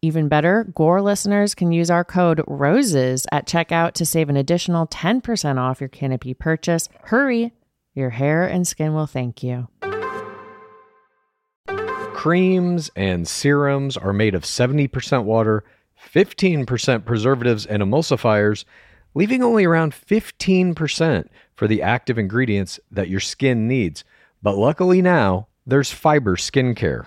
Even better, Gore listeners can use our code ROSES at checkout to save an additional 10% off your Canopy purchase. Hurry, your hair and skin will thank you. Creams and serums are made of 70% water, 15% preservatives and emulsifiers, leaving only around 15% for the active ingredients that your skin needs. But luckily now, there's fiber skincare.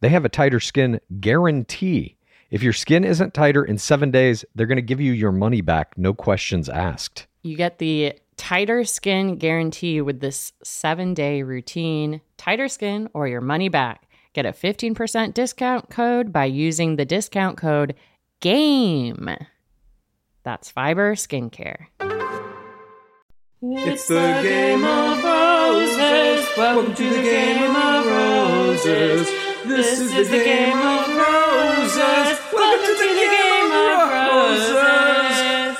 they have a tighter skin guarantee. If your skin isn't tighter in seven days, they're going to give you your money back, no questions asked. You get the tighter skin guarantee with this seven day routine. Tighter skin or your money back. Get a 15% discount code by using the discount code GAME. That's Fiber Skincare. It's the game of roses. Welcome to the game of roses. This is the game of roses. Welcome to the game of roses.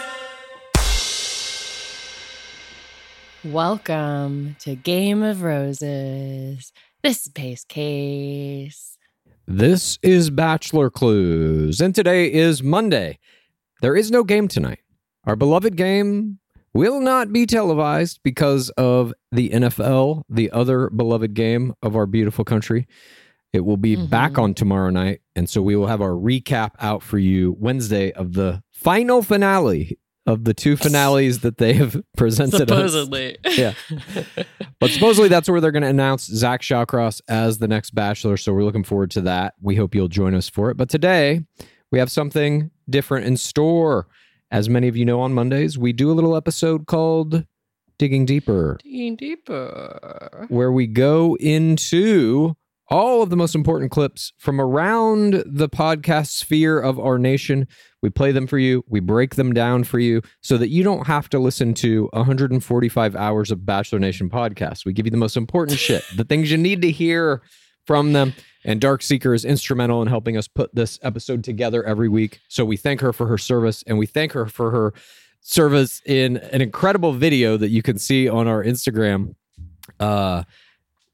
Welcome to Game of Roses. This is Pace Case. This is Bachelor Clues, and today is Monday. There is no game tonight. Our beloved game will not be televised because of the NFL, the other beloved game of our beautiful country. It will be back mm-hmm. on tomorrow night, and so we will have our recap out for you Wednesday of the final finale of the two finales that they have presented us. Supposedly. Yeah. But supposedly that's where they're going to announce Zach Shawcross as the next Bachelor. So we're looking forward to that. We hope you'll join us for it. But today we have something different in store. As many of you know, on Mondays, we do a little episode called Digging Deeper, Digging deeper. where we go into all of the most important clips from around the podcast sphere of our nation. We play them for you, we break them down for you so that you don't have to listen to 145 hours of Bachelor Nation podcast. We give you the most important shit, the things you need to hear from them. And Dark Seeker is instrumental in helping us put this episode together every week. So we thank her for her service and we thank her for her service in an incredible video that you can see on our Instagram. Uh,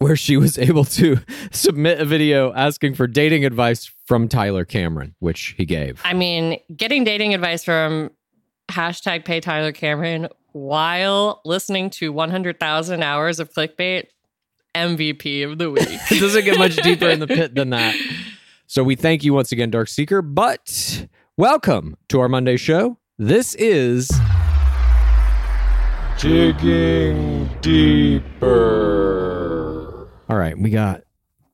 where she was able to submit a video asking for dating advice from Tyler Cameron, which he gave. I mean, getting dating advice from hashtag pay Tyler Cameron while listening to 100,000 hours of clickbait. MVP of the week. it doesn't get much deeper in the pit than that. So we thank you once again, Dark Seeker. But welcome to our Monday show. This is Digging Deeper. All right, we got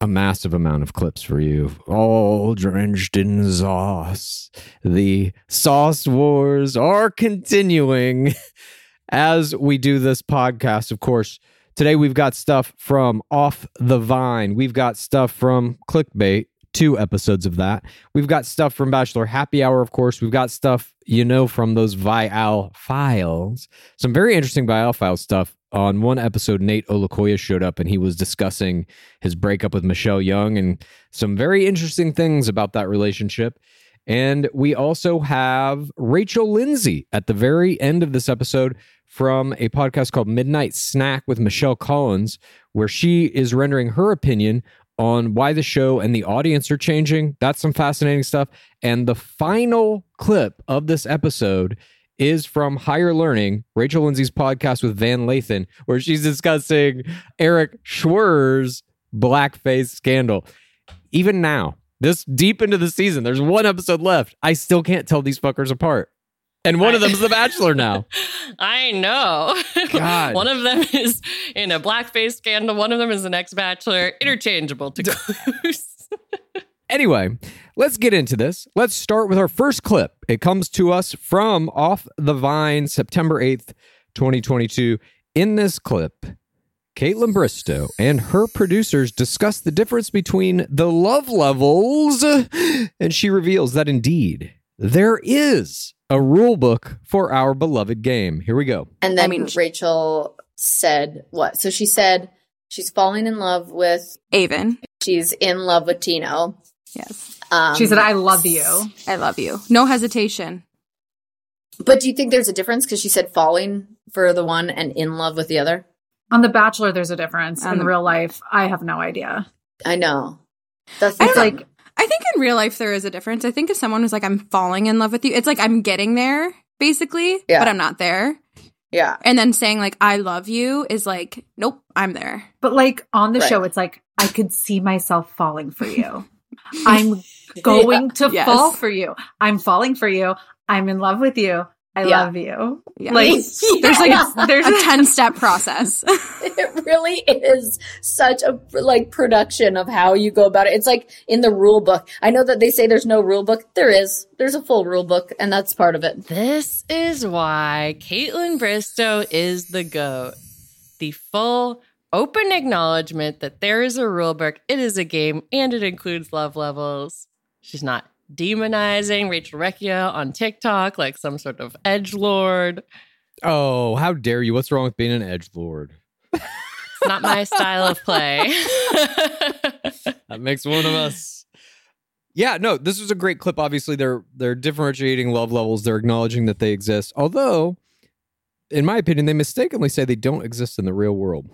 a massive amount of clips for you, all drenched in sauce. The sauce wars are continuing as we do this podcast. Of course, today we've got stuff from Off the Vine, we've got stuff from Clickbait. Two episodes of that. We've got stuff from Bachelor Happy Hour, of course. We've got stuff you know from those Viall files. Some very interesting Viall file stuff on one episode, Nayte Olukoya showed up and he was discussing his breakup with Michelle Young and some very interesting things about that relationship. And we also have Rachel Lindsay at the very end of this episode from a podcast called Midnight Snack with Michelle Collins, where she is rendering her opinion on why the show and the audience are changing. That's some fascinating stuff. And the final clip of this episode is from Higher Learning, Rachel Lindsay's podcast with Van Lathan, where she's discussing Erich Schwer's blackface scandal. Even now, this deep into the season, there's one episode left. I still can't tell these fuckers apart. And one of them is The Bachelor now. I know. God. one of them is in a blackface scandal. One of them is the next Bachelor. Interchangeable to clues. Anyway, let's get into this. Let's start with our first clip. It comes to us from Off the Vine, September 8th, 2022. In this clip, Kaitlyn Bristowe and her producers discuss the difference between the love levels, and she reveals that indeed there is a rule book for our beloved game. Here we go. And then I mean- Rachel said what? So she said she's falling in love with, Aven. she's in love with Tino. Yes. Um, She said, I love you. I love you. No hesitation. But do you think there's a difference? Because she said falling for the one and in love with the other. On The Bachelor, there's a difference. On In real life, I have no idea. I know. That's I It's like, I think in real life there is a difference. I think if someone was like, I'm falling in love with you, it's like I'm getting there, basically, Yeah. but I'm not there. yeah. And then saying like I love you is like, nope, I'm there. but like on the Right. show, it's like, I could see myself falling for you. I'm going to Yes. fall for you. I'm falling for you. I'm in love with you. I Yeah. love you. Yeah. Like, there's like a, there's a 10 step process. It really is such a like production of how you go about it. It's like in the rule book. I know that they say there's no rule book. There is. There's a full rule book, and that's part of it. This is why Kaitlyn Bristowe is the GOAT. The full open acknowledgement that there is a rule book, it is a game, and it includes love levels. She's not demonizing Rachel Recchia on TikTok like some sort of edge lord. Oh, how dare you? What's wrong with being an edge lord? It's not my style of play. That makes one of us. Yeah, no, this was a great clip. Obviously, they're they're differentiating love levels. They're acknowledging that they exist. Although, in my opinion, they mistakenly say they don't exist in the real world.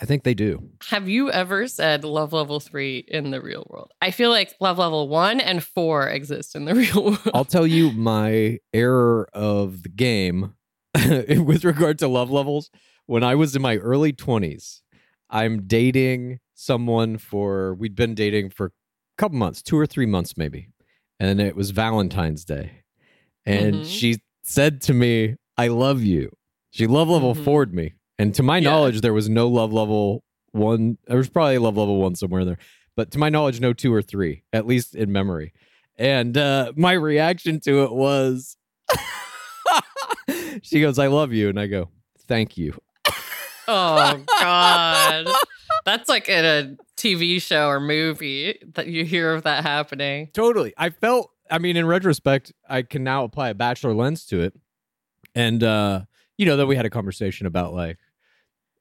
I think they do. Have you ever said love level three in the real world? I feel like love level one and four exist in the real world. I'll tell you my error of the game with regard to love levels. When I was in my early 20s, I'm dating someone for, we'd been dating for a couple months, two or three months maybe. And it was Valentine's Day. And Mhm. she said to me, I love you. She love level Mhm. forward me. And to my Yeah. knowledge, there was no love level one. There was probably a love level one somewhere in there. But to my knowledge, no two or three, at least in memory. And uh, my reaction to it was, she goes, I love you. And I go, thank you. Oh God. That's like in a TV show or movie that you hear of that happening. Totally. I felt, I mean, in retrospect, I can now apply a bachelor lens to it. And, uh, you know, then we had a conversation about like,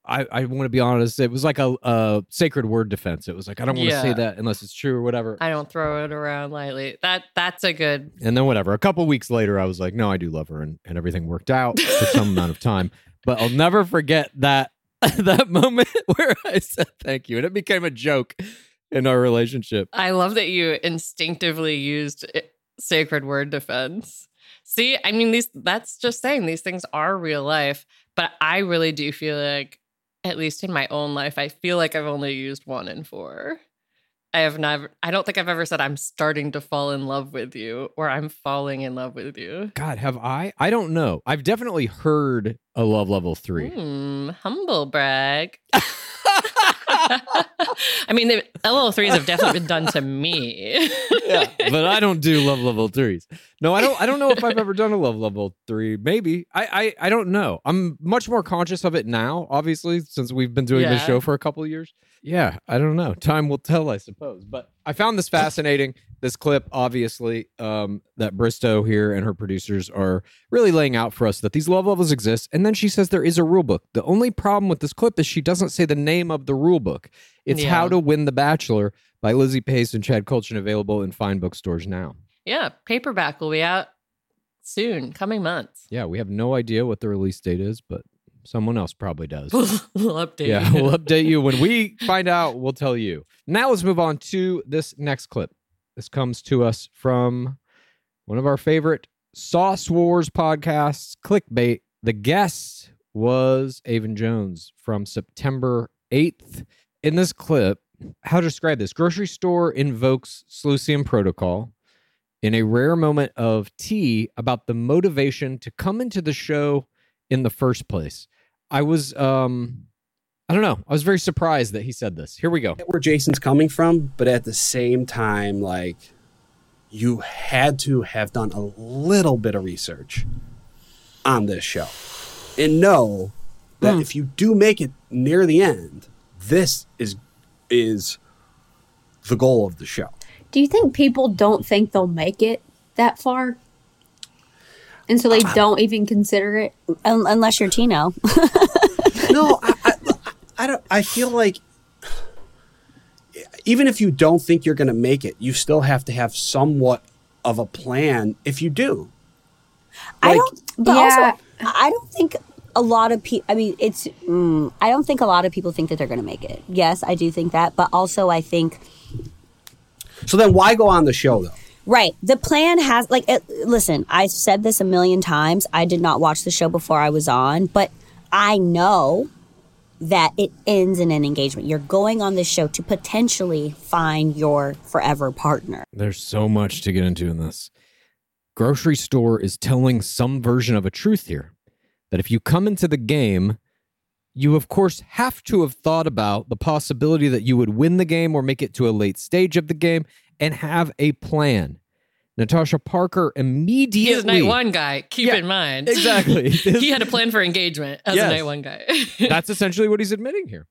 I, I want to be honest, it was like a, a sacred word defense. It was like, I don't want to Yeah. say that unless it's true or whatever. I don't throw it around lightly. That that's a good and then whatever. A couple weeks later, I was like, no, I do love her. And, and everything worked out for some amount of time. But I'll never forget that, that moment where I said thank you. And it became a joke in our relationship. I love that you instinctively used eh, sacred word defense. See, I mean, these that's just saying these things are real life, but I really do feel like, at least in my own life, I feel like I've only used one in four. I have never, I don't think I've ever said I'm starting to fall in love with you or I'm falling in love with you. God, have I? I don't know. I've definitely heard a love level three. Hmm, humble brag. I mean, the LL3s have definitely been done to me. yeah, but I don't do love level threes. No, I don't. I don't know if I've ever done a love level three. Maybe I. I, I don't know. I'm much more conscious of it now. Obviously, since we've been doing this show for a couple of years. Yeah, I don't know. Time will tell, I suppose. But I found this fascinating. This clip, obviously, um, that Bristowe here and her producers are really laying out for us that these love levels exist. And then she says there is a rule book. The only problem with this clip is she doesn't say the name of the rule book. It's Yeah. How to Win the Bachelor by Lizzie Pace and Chad Kultgen, available in fine bookstores now. yeah, paperback will be out soon, coming months. Yeah, we have no idea what the release date is, but someone else probably does. we'll update. yeah, you. we'll update you when we find out. We'll tell you. Now let's move on to this next clip. This comes to us from one of our favorite Sauce Wars podcasts, Clickbait. The guest was Aven Jones from September 8th. In this clip, how to describe this? Grocery store invokes Slusium protocol in a rare moment of tea about the motivation to come into the show in the first place. I was um I don't know. I was very surprised that he said this. Here we go. where Jason's coming from, but at the same time, like you had to have done a little bit of research on this show and know that if you do make it near the end, this is is the goal of the show. Do you think people don't think they'll make it that far? And so they don't even consider it? Un- unless you're Tino. no, I, I, I don't. I feel like even if you don't think you're going to make it, you still have to have somewhat of a plan. If you do, I don't. But Yeah. also, I don't think a lot of people. I mean, it's. Mm, I don't think a lot of people think that they're going to make it. Yes, I do think that, but also I think so then why go on the show though? Right. The plan has like it, listen, I've said this a million times. I did not watch the show before I was on, but I know that it ends in an engagement. You're going on this show to potentially find your forever partner. There's so much to get into in this. Grocery store is telling some version of a truth here that if you come into the game, you of course have to have thought about the possibility that you would win the game or make it to a late stage of the game and have a plan. Natasha Parker immediately He's a night one guy. Keep Yeah, in mind. exactly. he had a plan for engagement as Yes. a night one guy. That's essentially what he's admitting here.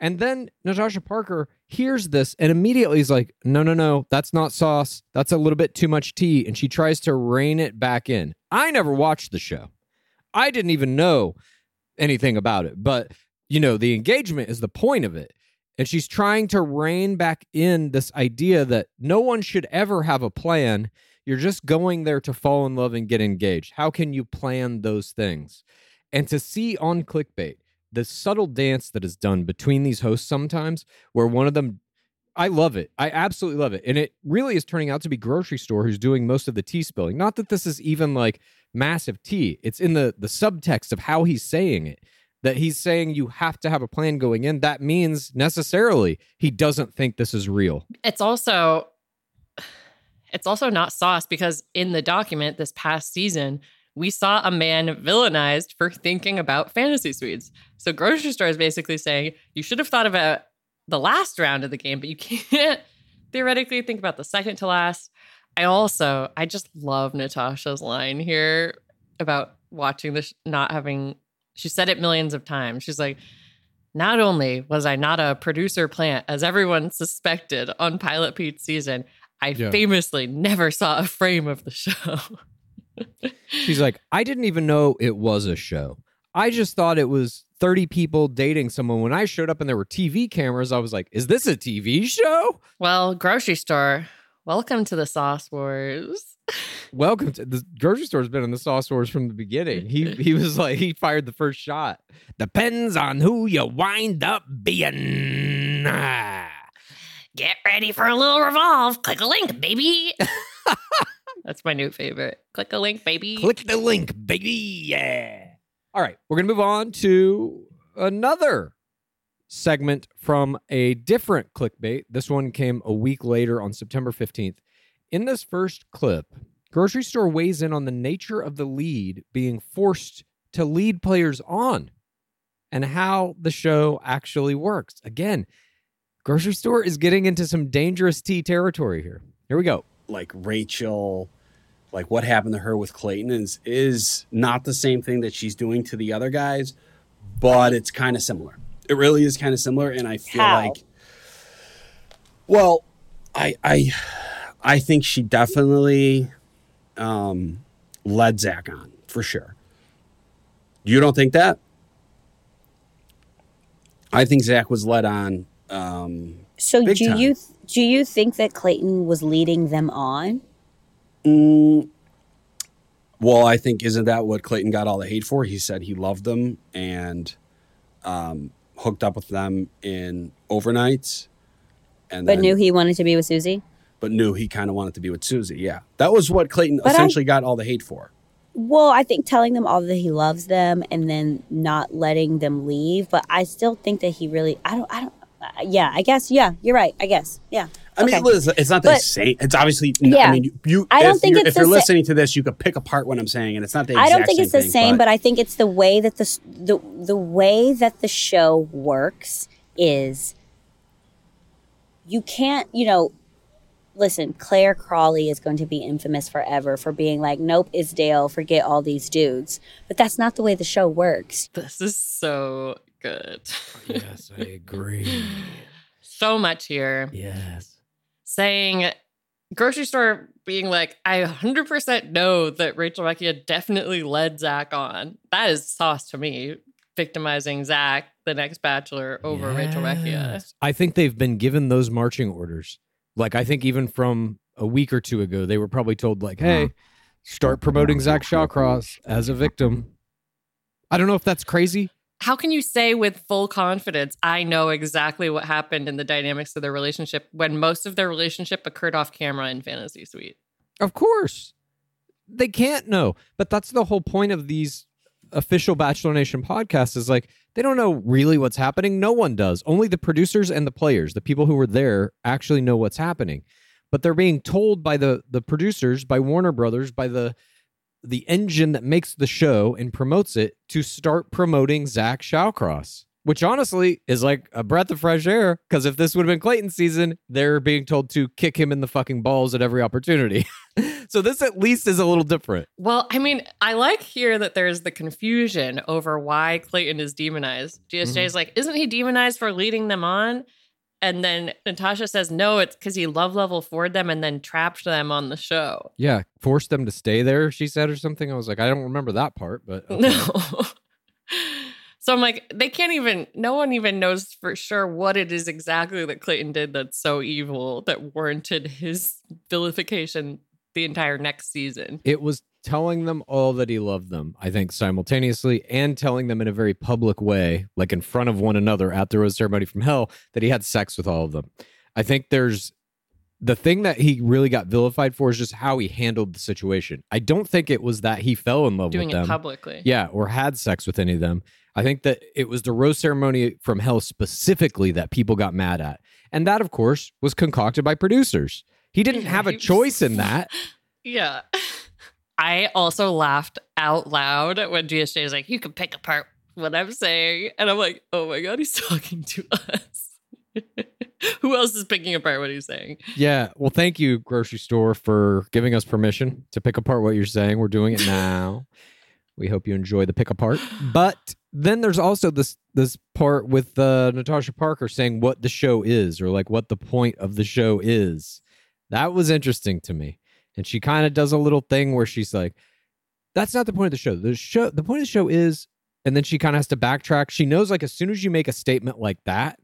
And then Natasha Parker hears this and immediately is like, no, no, no, that's not sauce. That's a little bit too much tea. And she tries to rein it back in. I never watched the show. I didn't even know anything about it. But, you know, the engagement is the point of it. And she's trying to rein back in this idea that no one should ever have a plan. You're just going there to fall in love and get engaged. How can you plan those things? And to see on clickbait the subtle dance that is done between these hosts sometimes, where one of them, I love it. I absolutely love it. And it really is turning out to be grocery store who's doing most of the tea spilling. Not that this is even like massive tea. It's in the the subtext of how he's saying it. That he's saying you have to have a plan going in. That means necessarily he doesn't think this is real. it's also it's also not sauce because in the document this past season we saw a man villainized for thinking about fantasy suites so grocery store is basically saying you should have thought about the last round of the game but you can't theoretically think about the second to last i also i just love natasha's line here about watching this not having she said it millions of times she's like not only was I not a producer plant, as everyone suspected on Pilot Pete's season, I Yeah. famously never saw a frame of the show. She's like, I didn't even know it was a show. I just thought it was 30 people dating someone. When I showed up and there were TV cameras, I was like, is this a TV show? well, grocery store, welcome to the Sauce Wars. Welcome to the grocery store's been in the sauce wars from the beginning. He he was like he fired the first shot. Depends on who you wind up being. Get ready for a little revolve. Click a link, baby. That's my new favorite. Click a link, baby. Click the link, baby. Yeah. All right. We're going to move on to another segment from a different clickbait. This one came a week later on September 15th. In this first clip, grocery store weighs in on the nature of the lead being forced to lead players on and how the show actually works. Again, grocery store is getting into some dangerous tea territory here. Here we go. like Rachel, like what happened to her with Clayton is is not the same thing that she's doing to the other guys, but it's kind of similar. It really is kind of similar, and I feel How? like, well, I I I think she definitely um, led Zach on for sure. You don't think that? I think Zach was led on. Um, So do time. you do you think that Clayton was leading them on? Mm, well, I think isn't that what Clayton got all the hate for? He said he loved them and um, hooked up with them in overnights, and But then- knew he wanted to be with Susie? But knew he kind of wanted to be with Susie. Yeah, that was what Clayton But I- essentially got all the hate for. Well, I think telling them all that he loves them and then not letting them leave, but I still think that he really I don't I don't uh, yeah, I guess yeah, you're right. I guess. Yeah. I mean, Okay. listen, it's not the But- same. It's obviously. Yeah. I mean, you. you I don't if think you're, if you're listening to this, you could pick apart what I'm saying, and it's not the. I don't think it's the thing, same, but I think it's the way that the the the way that the show works is you can't, you know, listen, Claire Crawley is going to be infamous forever for being like, "Nope, it's Dale, forget all these dudes." But that's not the way the show works. This is so good. Yes, I agree. so much here. Yes. Saying grocery store being like, I 100% know that Rachel Recchia definitely led Zach on. That is sauce to me. Victimizing Zach, the next bachelor, over Rachel Recchia. Yes. I think they've been given those marching orders. Like I think even from a week or two ago, they were probably told like, uh-huh. "Hey, start promoting Zach Shawcross as a victim." I don't know if that's crazy. How can you say with full confidence, I know exactly what happened in the dynamics of their relationship when most of their relationship occurred off camera in Fantasy Suite? Of course. They can't know. But that's the whole point of these official Bachelor Nation podcasts is like they don't know really what's happening. No one does. Only the producers and the players, the people who were there actually know what's happening. But they're being told by the the producers, by Warner Brothers, by the the engine that makes the show and promotes it to start promoting Zach Shawcross. Which honestly is like a breath of fresh air. Because if this would have been Clayton's season, they're being told to kick him in the fucking balls at every opportunity. so this at least is a little different. Well, I mean, I like here that there's the confusion over why Clayton is demonized. GSJ mm-hmm. is like, isn't he demonized for leading them on? And then Natasha says, no, it's because he love level forward them and then trapped them on the show. Yeah, forced them to stay there, she said, or something. I was like, I don't remember that part, but okay. No. So I'm like, they can't even, no one even knows for sure what it is exactly that Clayton did that's so evil that warranted his vilification the entire next season. it was telling them all that he loved them, I think, simultaneously, and telling them in a very public way, like in front of one another at the Rose Ceremony from Hell, that he had sex with all of them. I think there's the thing that he really got vilified for is just how he handled the situation. I don't think it was that he fell in love Doing with it them. publicly. Yeah, or had sex with any of them. I think that it was the rose ceremony from hell specifically that people got mad at. And that, of course, was concocted by producers. He didn't have a choice in that. Yeah. I also laughed out loud when GSJ is like, you can pick apart what I'm saying. And I'm like, oh my God, he's talking to us. Who else is picking apart what he's saying? Yeah. Well, thank you, grocery store, for giving us permission to pick apart what you're saying. We're doing it now. we hope you enjoy the pick apart. But then there's also this this part with uh, Natasha Parker saying what the show is, or like what the point of the show is. That was interesting to me. And she kind of does a little thing where she's like, "That's not the point of the show. The show, the point of the show is," and then she kind of has to backtrack. She knows like as soon as you make a statement like that,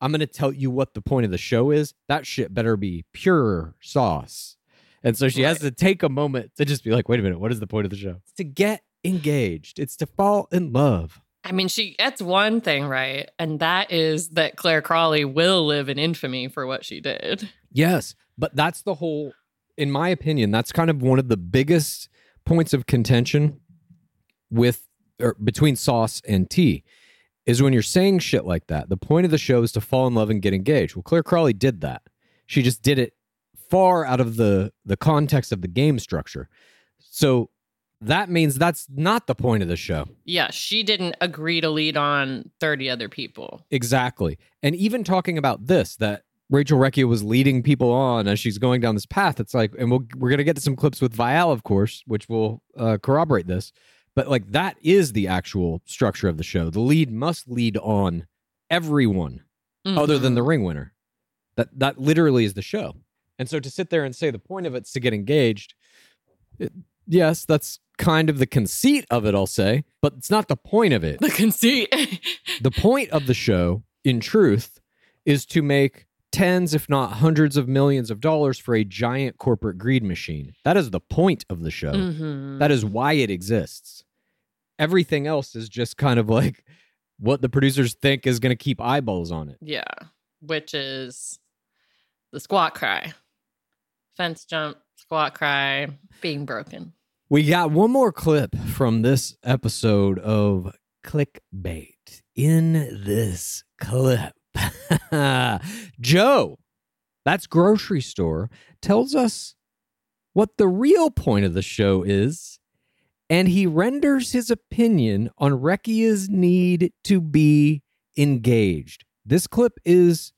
I'm going to tell you what the point of the show is. That shit better be pure sauce. And so she has to take a moment to just be like, wait a minute, what is the point of the show? It's to get engaged, it's to fall in love. I mean, she gets one thing right, and that is that Claire Crawley will live in infamy for what she did. Yes, but that's the whole in my opinion, that's kind of one of the biggest points of contention with or between Sauce and T is when you're saying shit like that. The point of the show is to fall in love and get engaged. Well, Claire Crawley did that. She just did it far out of the the context of the game structure. So that means that's not the point of the show. Yeah, she didn't agree to lead on 30 other people. Exactly. And even talking about this, that Rachel Recchia was leading people on as she's going down this path. It's like, and we'll, we're going to get to some clips with Viall, of course, which will uh, corroborate this. But like, that is the actual structure of the show. The lead must lead on everyone other than the ring winner. That that literally is the show. And so to sit there and say the point of it's to get engaged, it, yes, that's kind of the conceit of it, I'll say, but it's not the point of it. The conceit. the point of the show, in truth, is to make tens, if not hundreds of millions of dollars for a giant corporate greed machine. That is the point of the show. Mhm. That is why it exists. Everything else is just kind of like what the producers think is going to keep eyeballs on it. Yeah, which is the squat cry, fence jump, squat cry, being broken. We got one more clip from this episode of Clickbait. In this clip, Joe, that's grocery store, tells us what the real point of the show is, and he renders his opinion on Recchia's need to be engaged. This clip is,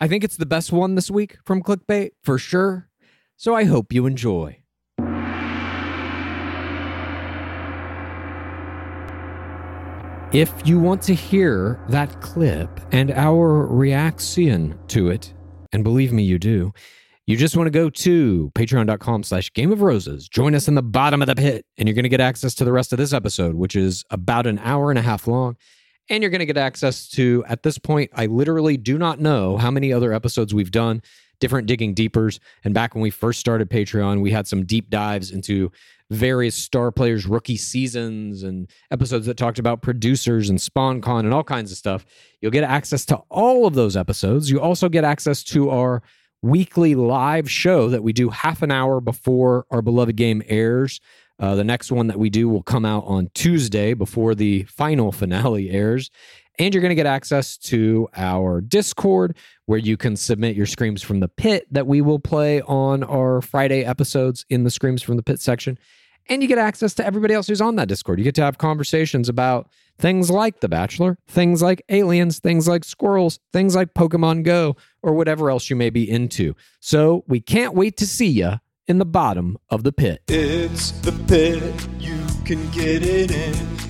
I think it's the best one this week from Clickbait for sure. So I hope you enjoy. If you want to hear that clip and our reaction to it, and believe me, you do, you just want to go to patreon.com slash game of roses, join us in the bottom of the pit, and you're going to get access to the rest of this episode, which is about an hour and a half long. And you're going to get access to, at this point, I literally do not know how many other episodes we've done, different digging deepers. And back when we first started Patreon, we had some deep dives into various star players' rookie seasons and episodes that talked about producers and SpawnCon and all kinds of stuff. You'll get access to all of those episodes. You also get access to our weekly live show that we do half an hour before our beloved game airs. Uh, the next one that we do will come out on Tuesday before the final finale airs. And you're going to get access to our Discord where you can submit your Screams from the Pit that we will play on our Friday episodes in the Screams from the Pit section. And you get access to everybody else who's on that Discord. You get to have conversations about things like The Bachelor, things like aliens, things like squirrels, things like Pokemon Go, or whatever else you may be into. So we can't wait to see you in the bottom of the pit. It's the pit, you can get it in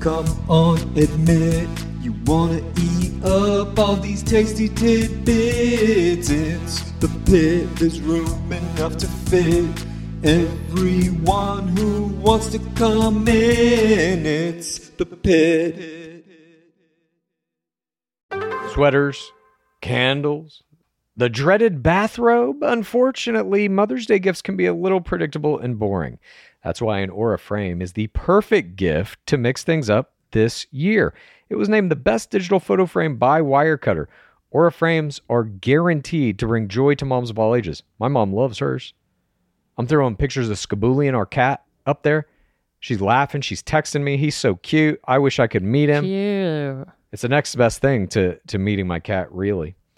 come on, admit you wanna eat up all these tasty tidbits. It's the pit, there's room enough to fit everyone who wants to come in. It's the pit. sweaters, candles, the dreaded bathrobe. Unfortunately, Mother's Day gifts can be a little predictable and boring. That's why an Aura frame is the perfect gift to mix things up this year. It was named the best digital photo frame by Wirecutter. Aura frames are guaranteed to bring joy to moms of all ages. My mom loves hers. I'm throwing pictures of Skaboolian, our cat, up there. She's laughing. She's texting me. He's so cute. I wish I could meet him. Cute. It's the next best thing to to meeting my cat, really.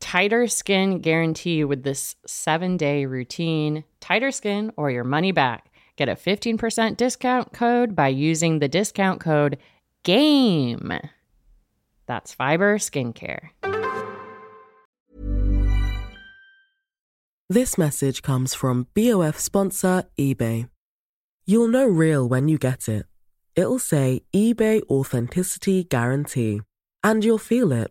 tighter skin guarantee with this seven day routine. Tighter skin or your money back. Get a 15% discount code by using the discount code GAME. That's Fiber Skincare. This message comes from BOF sponsor eBay. You'll know real when you get it. It'll say eBay Authenticity Guarantee. And you'll feel it.